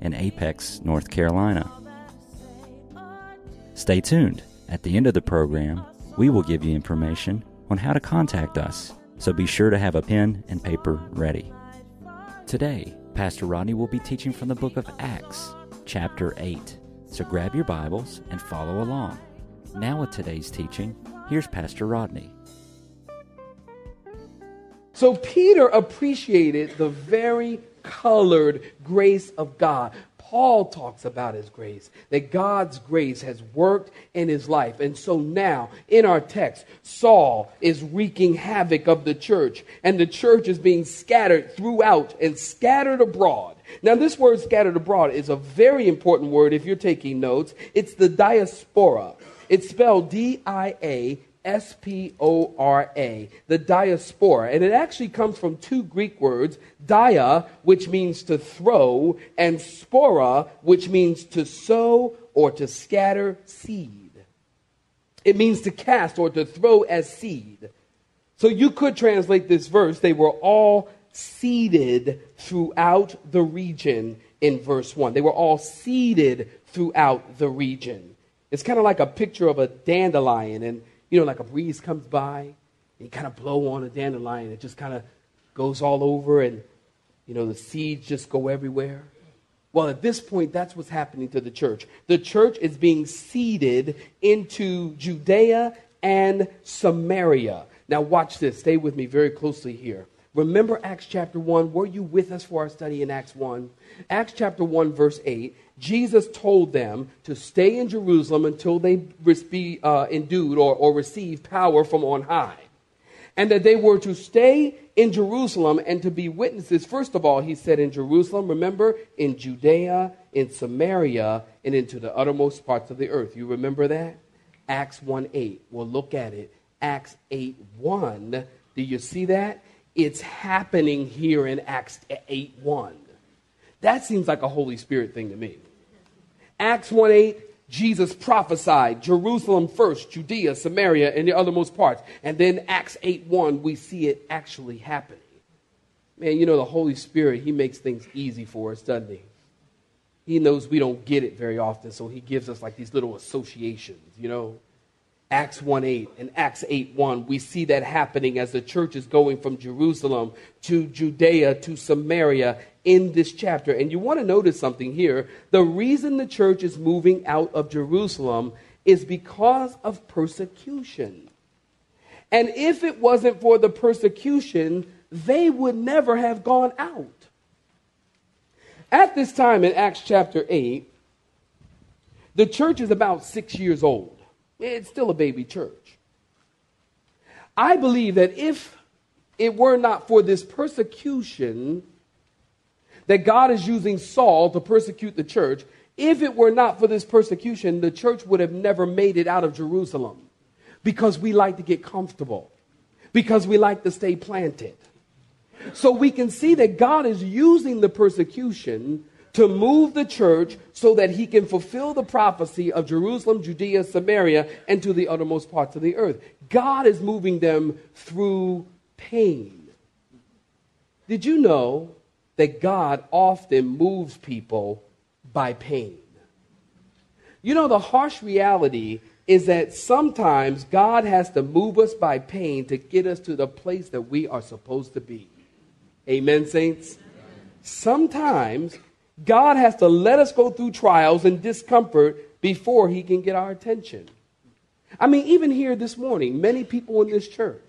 in Apex, North Carolina. Stay tuned. At the end of the program, we will give you information on how to contact us, so be sure to have a pen and paper ready. Today, Pastor Rodney will be teaching from the book of Acts, chapter 8. So grab your Bibles and follow along. Now, with today's teaching, here's Pastor Rodney. So Peter appreciated the very colored grace of God. Paul talks about his grace, that God's grace has worked in his life. And so now, in our text, Saul is wreaking havoc of the church, and the church is being scattered throughout and scattered abroad. Now, this word scattered abroad is a very important word if you're taking notes. It's the diaspora. It's spelled D I A S P O R A, the diaspora. And it actually comes from two Greek words, dia, which means to throw, and spora, which means to sow or to scatter seed. It means to cast or to throw as seed. So you could translate this verse, they were all seeded throughout the region in verse 1. They were all seeded throughout the region. It's kind of like a picture of a dandelion and you know, like a breeze comes by and you kind of blow on a dandelion, it just kind of goes all over and, you know, the seeds just go everywhere. Well, at this point, that's what's happening to the church. The church is being seeded into Judea and Samaria. Now, watch this. Stay with me very closely here. Remember Acts chapter 1? Were you with us for our study in Acts 1? Acts chapter 1, verse 8. Jesus told them to stay in Jerusalem until they be uh, endued or, or receive power from on high. And that they were to stay in Jerusalem and to be witnesses. First of all, he said in Jerusalem, remember, in Judea, in Samaria, and into the uttermost parts of the earth. You remember that? Acts 1 8. Well, look at it. Acts 8 1. Do you see that? It's happening here in Acts 8 1. That seems like a Holy Spirit thing to me. Acts 1 8, Jesus prophesied Jerusalem first, Judea, Samaria, and the othermost parts. And then Acts 8 1, we see it actually happening. Man, you know, the Holy Spirit, He makes things easy for us, doesn't He? He knows we don't get it very often, so He gives us like these little associations, you know? Acts 1 8 and Acts 8 1, we see that happening as the church is going from Jerusalem to Judea to Samaria in this chapter. And you want to notice something here. The reason the church is moving out of Jerusalem is because of persecution. And if it wasn't for the persecution, they would never have gone out. At this time in Acts chapter 8, the church is about six years old. It's still a baby church. I believe that if it were not for this persecution, that God is using Saul to persecute the church. If it were not for this persecution, the church would have never made it out of Jerusalem because we like to get comfortable, because we like to stay planted. So we can see that God is using the persecution to move the church so that he can fulfill the prophecy of Jerusalem, Judea, Samaria, and to the uttermost parts of the earth. God is moving them through pain. Did you know that God often moves people by pain. You know, the harsh reality is that sometimes God has to move us by pain to get us to the place that we are supposed to be. Amen, saints? Sometimes God has to let us go through trials and discomfort before he can get our attention. I mean, even here this morning, many people in this church,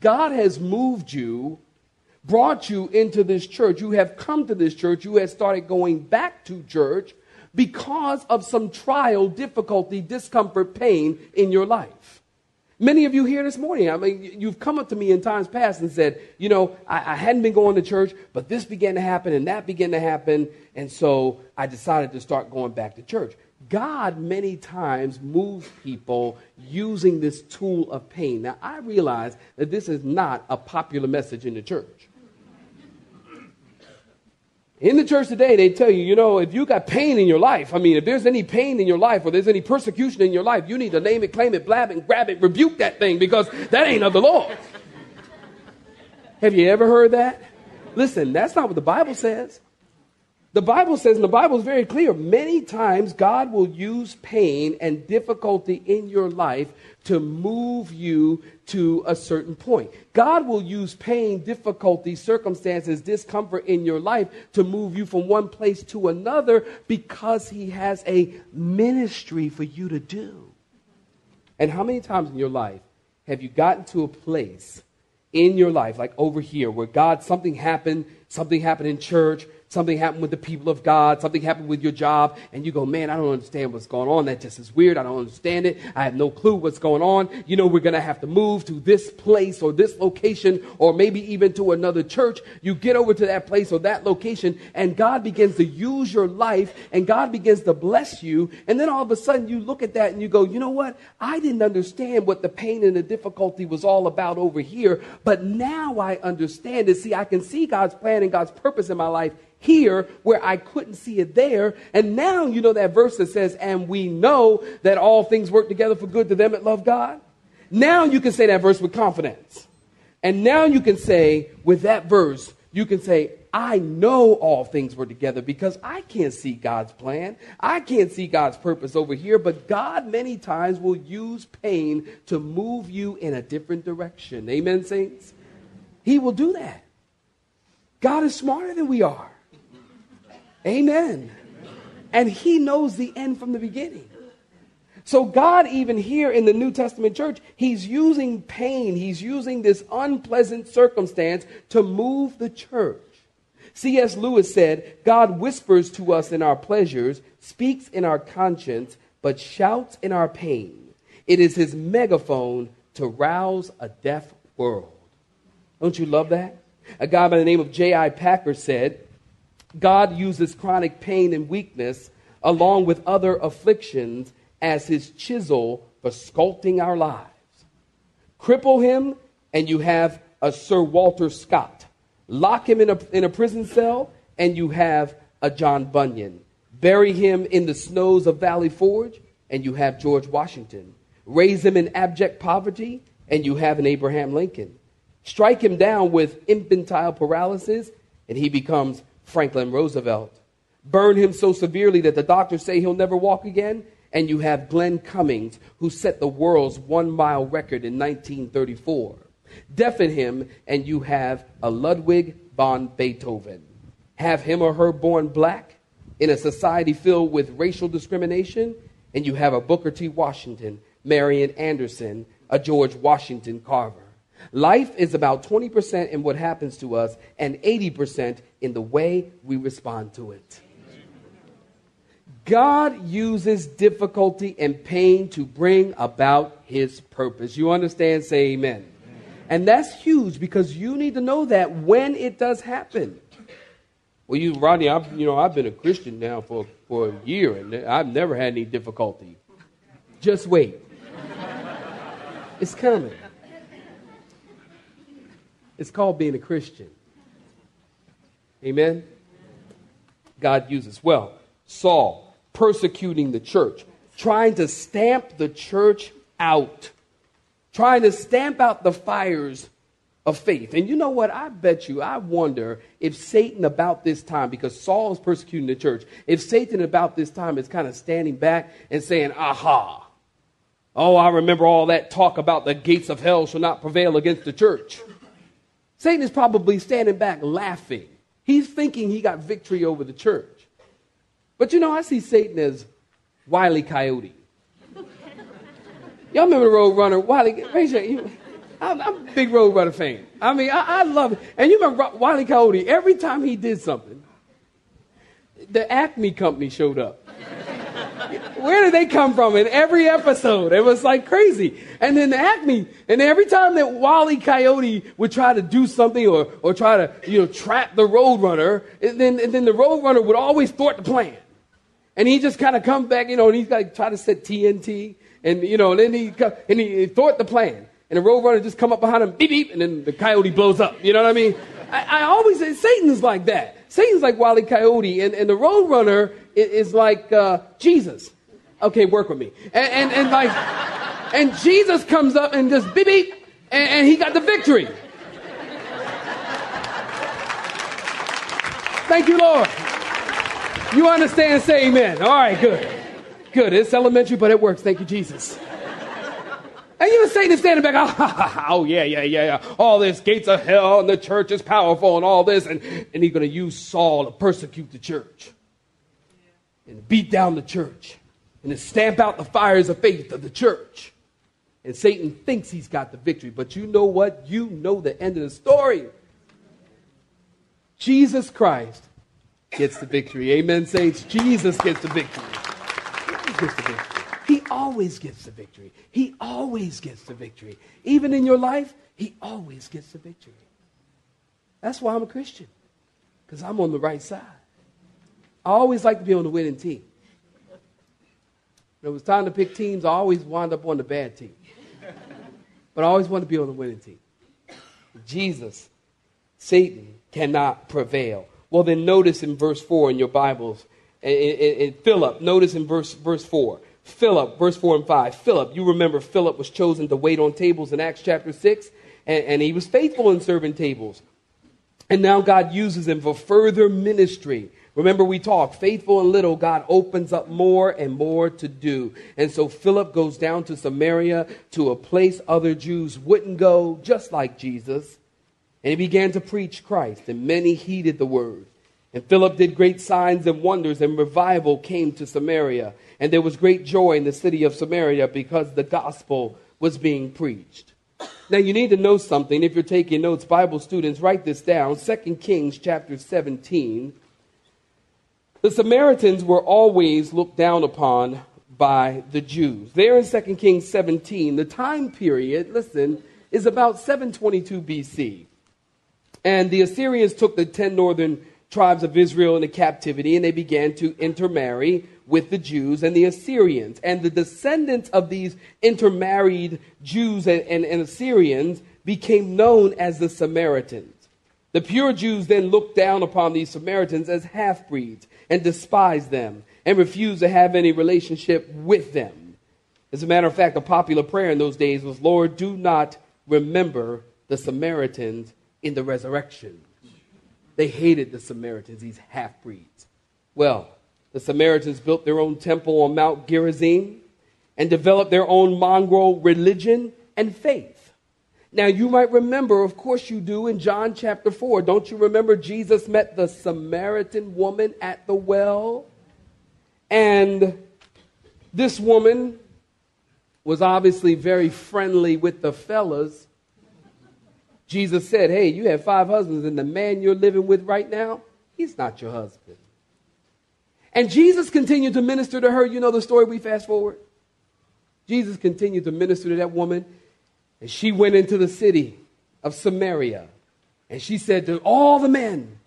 God has moved you brought you into this church. You have come to this church. You have started going back to church because of some trial, difficulty, discomfort, pain in your life. Many of you here this morning, I mean, you've come up to me in times past and said, you know, I, I, hadn't been going to church, but this began to happen and that began to happen, and so I decided to start going back to church. God many times moves people using this tool of pain. Now, I realize that this is not a popular message in the church. In the church today, they tell you, you know, if you got pain in your life, I mean, if there's any pain in your life or there's any persecution in your life, you need to name it, claim it, blab it, grab it, rebuke that thing because that ain't of the Lord. Have you ever heard that? Listen, that's not what the Bible says. The Bible says, and the Bible is very clear, many times God will use pain and difficulty in your life to move you to a certain point. God will use pain, difficulty, circumstances, discomfort in your life to move you from one place to another because He has a ministry for you to do. And how many times in your life have you gotten to a place in your life, like over here, where God, something happened, something happened in church, something happened with the people of God, something happened with your job, and you go, man, I don't understand what's going on. That just is weird. I don't understand it. I have no clue what's going on. You know, we're going to have to move to this place or this location or maybe even to another church. You get over to that place or that location, and God begins to use your life and God begins to bless you. And then all of a sudden you look at that and you go, you know what? I didn't understand what the pain and the difficulty was all about over here, but now I understand it. See, I can see God's plan and God's purpose in my life here where I couldn't see it there. And now you know that verse that says, and we know that all things work together for good to them that love God. Now you can say that verse with confidence. And now you can say, with that verse, you can say, I know all things work together because I can't see God's plan. I can't see God's purpose over here, but God many times will use pain to move you in a different direction. Amen, saints? He will do that. God is smarter than we are. Amen. And he knows the end from the beginning. So, God, even here in the New Testament church, he's using pain, he's using this unpleasant circumstance to move the church. C.S. Lewis said, God whispers to us in our pleasures, speaks in our conscience, but shouts in our pain. It is his megaphone to rouse a deaf world. Don't you love that? A guy by the name of J.I. Packer said, God uses chronic pain and weakness along with other afflictions as his chisel for sculpting our lives. Cripple him, and you have a Sir Walter Scott. Lock him in a, in a prison cell, and you have a John Bunyan. Bury him in the snows of Valley Forge, and you have George Washington. Raise him in abject poverty, and you have an Abraham Lincoln. Strike him down with infantile paralysis, and he becomes Franklin Roosevelt. Burn him so severely that the doctors say he'll never walk again. And you have Glenn Cummings, who set the world's one mile record in 1934. Deafen him, and you have a Ludwig von Beethoven. Have him or her born black in a society filled with racial discrimination, and you have a Booker T. Washington, Marian Anderson, a George Washington Carver. Life is about 20% in what happens to us and 80% in the way we respond to it. God uses difficulty and pain to bring about his purpose. You understand? Say amen. amen. And that's huge because you need to know that when it does happen. Well, you, Rodney, I've, you know, I've been a Christian now for, for a year and I've never had any difficulty. Just wait. it's coming. It's called being a Christian. Amen? God uses. Well, Saul persecuting the church, trying to stamp the church out, trying to stamp out the fires of faith. And you know what? I bet you, I wonder if Satan about this time, because Saul is persecuting the church, if Satan about this time is kind of standing back and saying, aha. Oh, I remember all that talk about the gates of hell shall not prevail against the church. Satan is probably standing back laughing. He's thinking he got victory over the church. But you know, I see Satan as Wiley Coyote. Y'all remember the Road Runner? Wiley, raise your, I'm, I'm, a big Road Runner fan. I mean, I, I love it. And you remember Wiley Coyote, every time he did something, the Acme company showed up. Where did they come from in every episode? It was like crazy. And then the Acme, and every time that Wally Coyote would try to do something or, or try to, you know, trap the Roadrunner, and then, and then the Roadrunner would always thwart the plan. And he just kind of come back, you know, and he's got try to set TNT, and, you know, and then he, and he, he thwart the plan. And the Roadrunner just come up behind him, beep, beep, and then the Coyote blows up. You know what I mean? I, I always say Satan's like that. Satan's like Wally Coyote, and, and the Roadrunner is, is like uh, Jesus. Okay, work with me. And, and, and like, and Jesus comes up and just beep beep, and, and he got the victory. Thank you, Lord. You understand? Say amen. All right, good. Good. It's elementary, but it works. Thank you, Jesus. And you Satan is standing back, oh, oh, yeah, yeah, yeah, yeah. All this gates of hell and the church is powerful and all this. And, and he's going to use Saul to persecute the church and beat down the church and to stamp out the fires of faith of the church. And Satan thinks he's got the victory. But you know what? You know the end of the story. Jesus Christ gets the victory. Amen, saints. Jesus gets the victory. Jesus gets the victory. Always gets the victory. He always gets the victory. Even in your life, he always gets the victory. That's why I'm a Christian, because I'm on the right side. I always like to be on the winning team. When it was time to pick teams, I always wind up on the bad team. But I always want to be on the winning team. Jesus, Satan cannot prevail. Well, then notice in verse 4 in your Bibles, in, Philip, notice in verse, verse 4. Philip, verse 4 and 5. Philip, you remember Philip was chosen to wait on tables in Acts chapter 6, and, and he was faithful in serving tables. And now God uses him for further ministry. Remember, we talked, faithful and little, God opens up more and more to do. And so Philip goes down to Samaria to a place other Jews wouldn't go, just like Jesus. And he began to preach Christ, and many heeded the word. And Philip did great signs and wonders, and revival came to Samaria. And there was great joy in the city of Samaria because the gospel was being preached. Now you need to know something. If you're taking notes, Bible students, write this down. 2 Kings chapter 17 the Samaritans were always looked down upon by the Jews. There in 2 Kings 17, the time period, listen, is about 722 BC. And the Assyrians took the 10 northern tribes of Israel into captivity and they began to intermarry with the Jews and the Assyrians. And the descendants of these intermarried Jews and, and, and Assyrians became known as the Samaritans. The pure Jews then looked down upon these Samaritans as half breeds and despised them and refused to have any relationship with them. As a matter of fact, a popular prayer in those days was, Lord, do not remember the Samaritans in the resurrection. They hated the Samaritans, these half breeds. Well, the Samaritans built their own temple on Mount Gerizim and developed their own mongrel religion and faith. Now, you might remember, of course you do, in John chapter 4. Don't you remember Jesus met the Samaritan woman at the well? And this woman was obviously very friendly with the fellas. Jesus said, Hey, you have five husbands, and the man you're living with right now, he's not your husband. And Jesus continued to minister to her. You know the story we fast forward? Jesus continued to minister to that woman. And she went into the city of Samaria. And she said to all the men,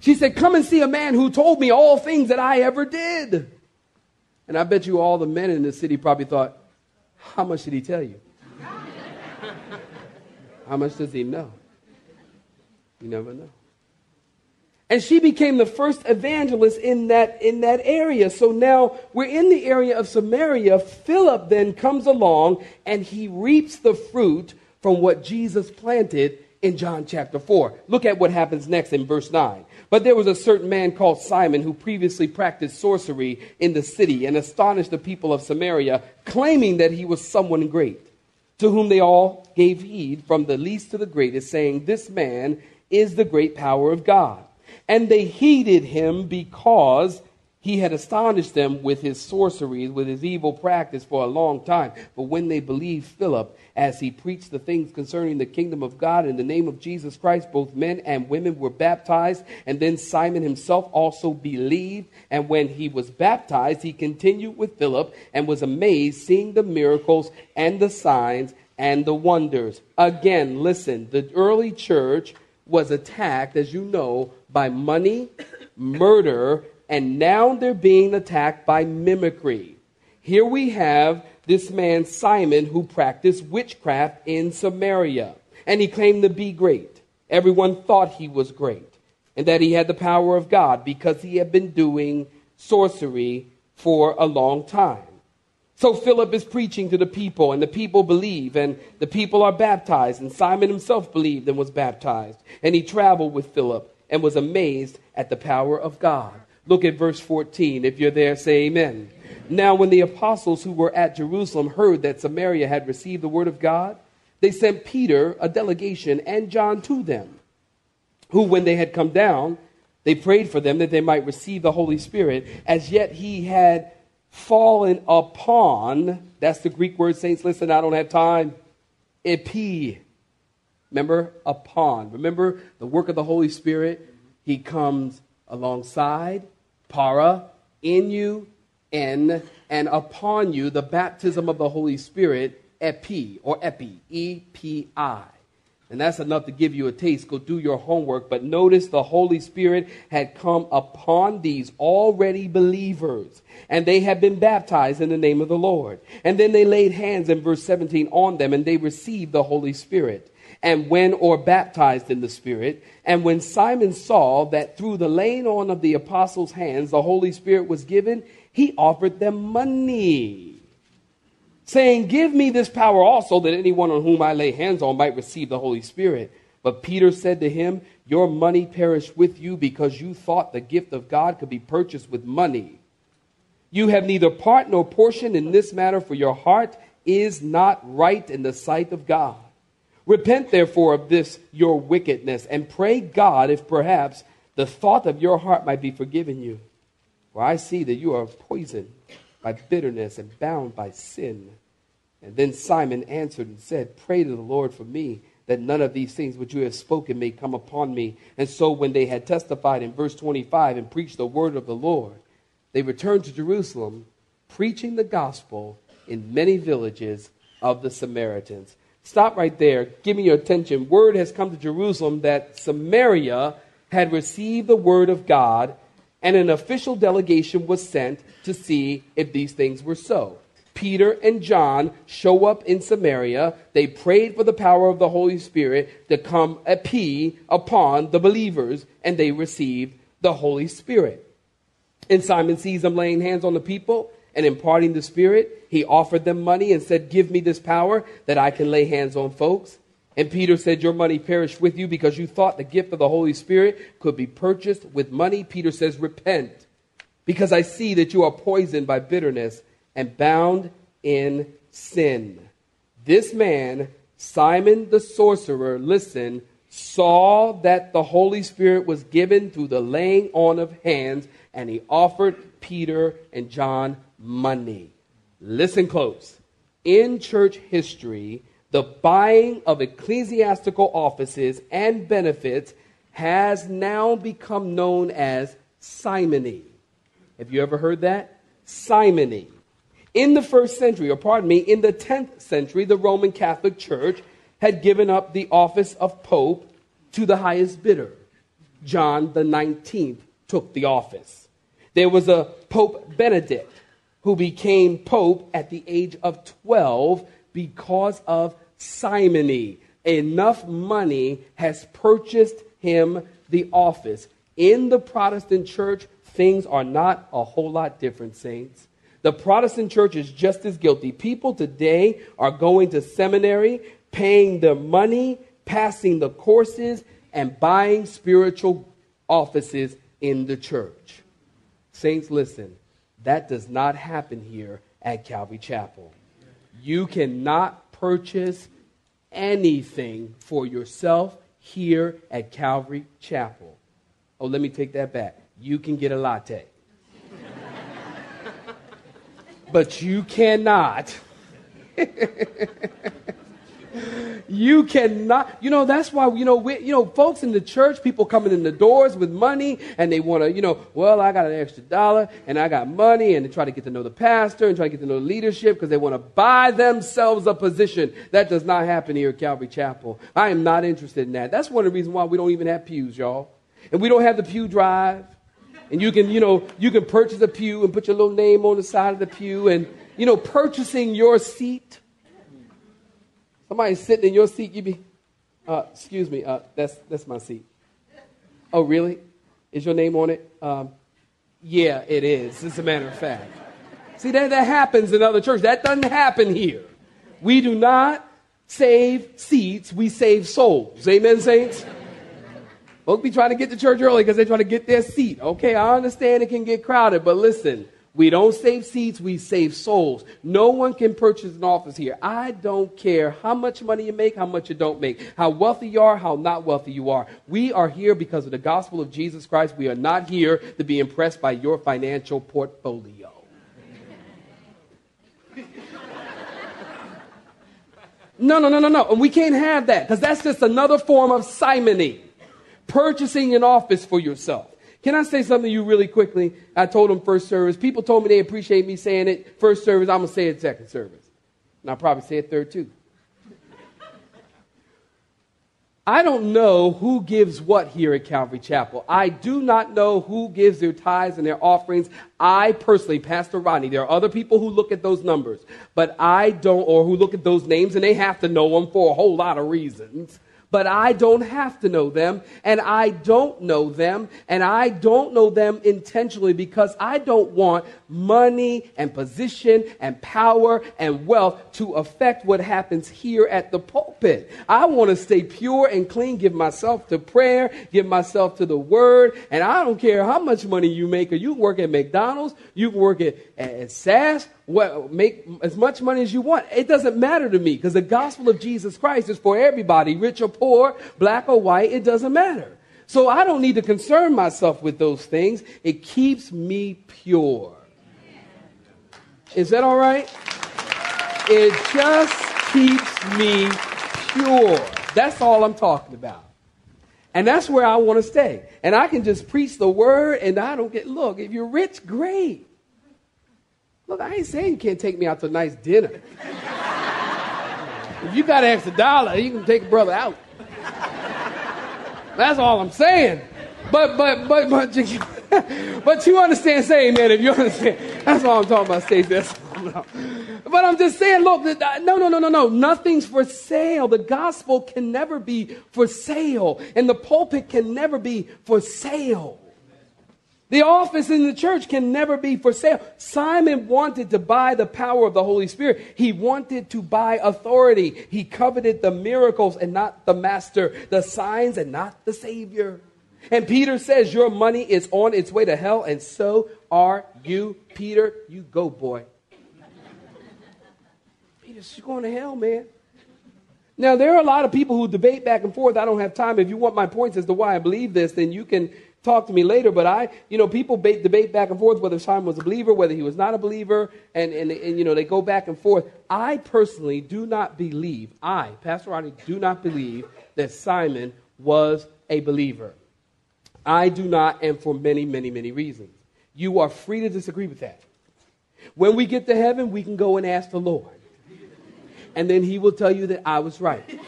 she said, Come and see a man who told me all things that I ever did. And I bet you all the men in the city probably thought, How much did he tell you? How much does he know? You never know. And she became the first evangelist in that, in that area. So now we're in the area of Samaria. Philip then comes along and he reaps the fruit from what Jesus planted in John chapter 4. Look at what happens next in verse 9. But there was a certain man called Simon who previously practiced sorcery in the city and astonished the people of Samaria, claiming that he was someone great, to whom they all gave heed from the least to the greatest, saying, This man is the great power of God. And they heeded him because He had astonished them with his sorceries, with his evil practice for a long time. But when they believed Philip, as he preached the things concerning the kingdom of God in the name of Jesus Christ, both men and women were baptized. And then Simon himself also believed. And when he was baptized, he continued with Philip and was amazed, seeing the miracles and the signs and the wonders. Again, listen, the early church was attacked, as you know, by money, murder, and now they're being attacked by mimicry. Here we have this man, Simon, who practiced witchcraft in Samaria, and he claimed to be great. Everyone thought he was great and that he had the power of God because he had been doing sorcery for a long time. So Philip is preaching to the people, and the people believe, and the people are baptized. And Simon himself believed and was baptized. And he traveled with Philip and was amazed at the power of God. Look at verse 14. If you're there, say amen. Now, when the apostles who were at Jerusalem heard that Samaria had received the word of God, they sent Peter, a delegation, and John to them, who, when they had come down, they prayed for them that they might receive the Holy Spirit. As yet he had fallen upon, that's the Greek word, saints, listen, I don't have time, epi. Remember, upon. Remember the work of the Holy Spirit? He comes alongside, para, in you, and upon you, the baptism of the Holy Spirit, epi, or epi, E P I. And that's enough to give you a taste. Go do your homework. But notice the Holy Spirit had come upon these already believers, and they had been baptized in the name of the Lord. And then they laid hands in verse 17 on them, and they received the Holy Spirit and when or baptized in the Spirit. And when Simon saw that through the laying on of the apostles' hands the Holy Spirit was given, he offered them money, saying, Give me this power also, that anyone on whom I lay hands on might receive the Holy Spirit. But Peter said to him, Your money perished with you because you thought the gift of God could be purchased with money. You have neither part nor portion in this matter, for your heart is not right in the sight of God. Repent therefore of this your wickedness, and pray God if perhaps the thought of your heart might be forgiven you. For I see that you are poisoned by bitterness and bound by sin. And then Simon answered and said, Pray to the Lord for me, that none of these things which you have spoken may come upon me. And so when they had testified in verse 25 and preached the word of the Lord, they returned to Jerusalem, preaching the gospel in many villages of the Samaritans. Stop right there. Give me your attention. Word has come to Jerusalem that Samaria had received the word of God, and an official delegation was sent to see if these things were so. Peter and John show up in Samaria. They prayed for the power of the Holy Spirit to come upon the believers, and they received the Holy Spirit. And Simon sees them laying hands on the people and imparting the Spirit. He offered them money and said, Give me this power that I can lay hands on folks. And Peter said, Your money perished with you because you thought the gift of the Holy Spirit could be purchased with money. Peter says, Repent, because I see that you are poisoned by bitterness and bound in sin. This man, Simon the sorcerer, listen, saw that the Holy Spirit was given through the laying on of hands, and he offered Peter and John money. Listen close. In church history, the buying of ecclesiastical offices and benefits has now become known as simony. Have you ever heard that? Simony. In the first century, or pardon me, in the 10th century, the Roman Catholic Church had given up the office of Pope to the highest bidder. John the 19th took the office. There was a Pope Benedict who became pope at the age of 12 because of simony. Enough money has purchased him the office. In the Protestant church, things are not a whole lot different, saints. The Protestant church is just as guilty. People today are going to seminary, paying their money, passing the courses, and buying spiritual offices in the church. Saints, listen. That does not happen here at Calvary Chapel. You cannot purchase anything for yourself here at Calvary Chapel. Oh, let me take that back. You can get a latte. but you cannot you cannot. You know that's why you know we, you know folks in the church, people coming in the doors with money, and they want to you know, well, I got an extra dollar, and I got money, and they try to get to know the pastor and try to get to know the leadership because they want to buy themselves a position. That does not happen here at Calvary Chapel. I am not interested in that. That's one of the reasons why we don't even have pews, y'all, and we don't have the pew drive. And you can, you know, you can purchase a pew and put your little name on the side of the pew and, you know, purchasing your seat. Somebody sitting in your seat, you be, uh, excuse me, uh, that's, that's my seat. Oh, really? Is your name on it? Um, yeah, it is, as a matter of fact. See, that, that happens in other churches. That doesn't happen here. We do not save seats, we save souls. Amen, saints? Folks be trying to get to church early because they try to get their seat. Okay, I understand it can get crowded, but listen, we don't save seats, we save souls. No one can purchase an office here. I don't care how much money you make, how much you don't make, how wealthy you are, how not wealthy you are. We are here because of the gospel of Jesus Christ. We are not here to be impressed by your financial portfolio. No, no, no, no, no. And we can't have that because that's just another form of simony purchasing an office for yourself. Can I say something to you really quickly? I told them first service. People told me they appreciate me saying it first service. I'm going to say it second service. And I'll probably say it third too. I don't know who gives what here at Calvary Chapel. I do not know who gives their tithes and their offerings. I personally, Pastor Rodney, there are other people who look at those numbers, but I don't, or who look at those names and they have to know them for a whole lot of reasons but I don't have to know them, and I don't know them, and I don't know them intentionally because I don't want money and position and power and wealth to affect what happens here at the pulpit. I want to stay pure and clean, give myself to prayer, give myself to the word, and I don't care how much money you make, or you work at McDonald's, you work at, at SAS, well, make as much money as you want. It doesn't matter to me because the gospel of Jesus Christ is for everybody, rich or poor, black or white, it doesn't matter. So I don't need to concern myself with those things. It keeps me pure. Is that all right? It just keeps me pure. That's all I'm talking about. And that's where I want to stay. And I can just preach the word and I don't get, look, if you're rich, great. Look, I ain't saying you can't take me out to a nice dinner. if you got an extra dollar, you can take a brother out. That's all I'm saying. But but but but but you understand saying that if you understand. That's all I'm talking about, Stacey. But I'm just saying, look, no, no, no, no, no. Nothing's for sale. The gospel can never be for sale, and the pulpit can never be for sale. The office in the church can never be for sale. Simon wanted to buy the power of the Holy Spirit. He wanted to buy authority. He coveted the miracles and not the master, the signs and not the Savior. And Peter says, Your money is on its way to hell, and so are you, Peter. You go, boy. Peter's going to hell, man. Now, there are a lot of people who debate back and forth. I don't have time. If you want my points as to why I believe this, then you can talk to me later, but I, you know, people ba- debate back and forth whether Simon was a believer, whether he was not a believer, and, and, and, you know, they go back and forth. I personally do not believe, I, Pastor Rodney, do not believe that Simon was a believer. I do not, and for many, many, many reasons. You are free to disagree with that. When we get to heaven, we can go and ask the Lord. And then he will tell you that I was right.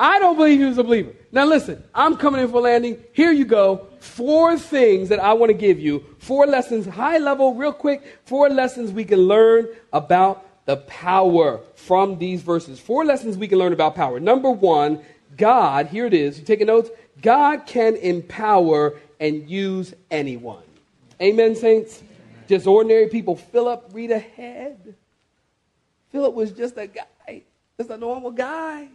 I don't believe he was a believer. Now listen, I'm coming in for landing. Here you go. Four things that I want to give you. Four lessons, high level, real quick. Four lessons we can learn about the power from these verses. Four lessons we can learn about power. Number one, God, here it is. You taking notes? God can empower and use anyone. Amen, saints? Just ordinary people. Philip, read ahead. Philip was just a guy, just a normal guy.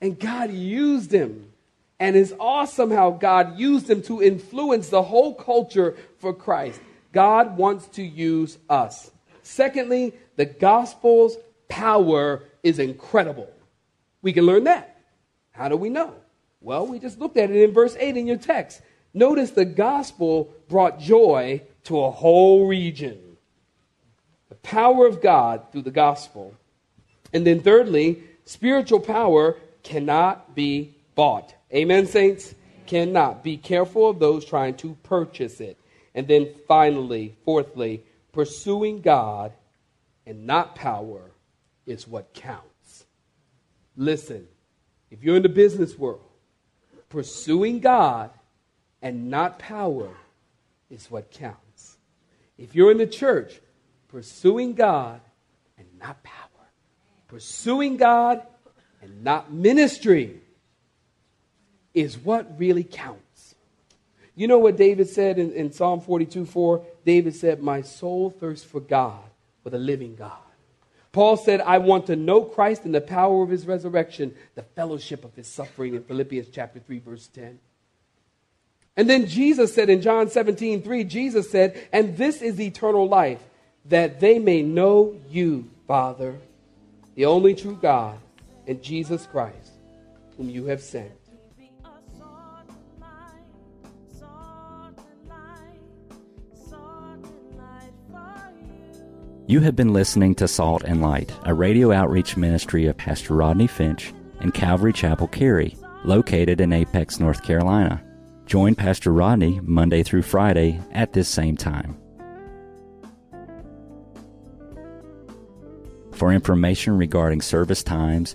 And God used him. And it's awesome how God used him to influence the whole culture for Christ. God wants to use us. Secondly, the gospel's power is incredible. We can learn that. How do we know? Well, we just looked at it in verse 8 in your text. Notice the gospel brought joy to a whole region. The power of God through the gospel. And then, thirdly, spiritual power cannot be bought. Amen, saints? Cannot. Be careful of those trying to purchase it. And then finally, fourthly, pursuing God and not power is what counts. Listen, if you're in the business world, pursuing God and not power is what counts. If you're in the church, pursuing God and not power, pursuing God and not ministry is what really counts. You know what David said in, in Psalm 42 4? David said, My soul thirsts for God, for the living God. Paul said, I want to know Christ and the power of his resurrection, the fellowship of his suffering in Philippians chapter 3, verse 10. And then Jesus said in John 17, 3, Jesus said, And this is eternal life, that they may know you, Father, the only true God, and Jesus Christ, whom you have sent. You have been listening to Salt and Light, a radio outreach ministry of Pastor Rodney Finch and Calvary Chapel Cary, located in Apex, North Carolina. Join Pastor Rodney Monday through Friday at this same time. For information regarding service times,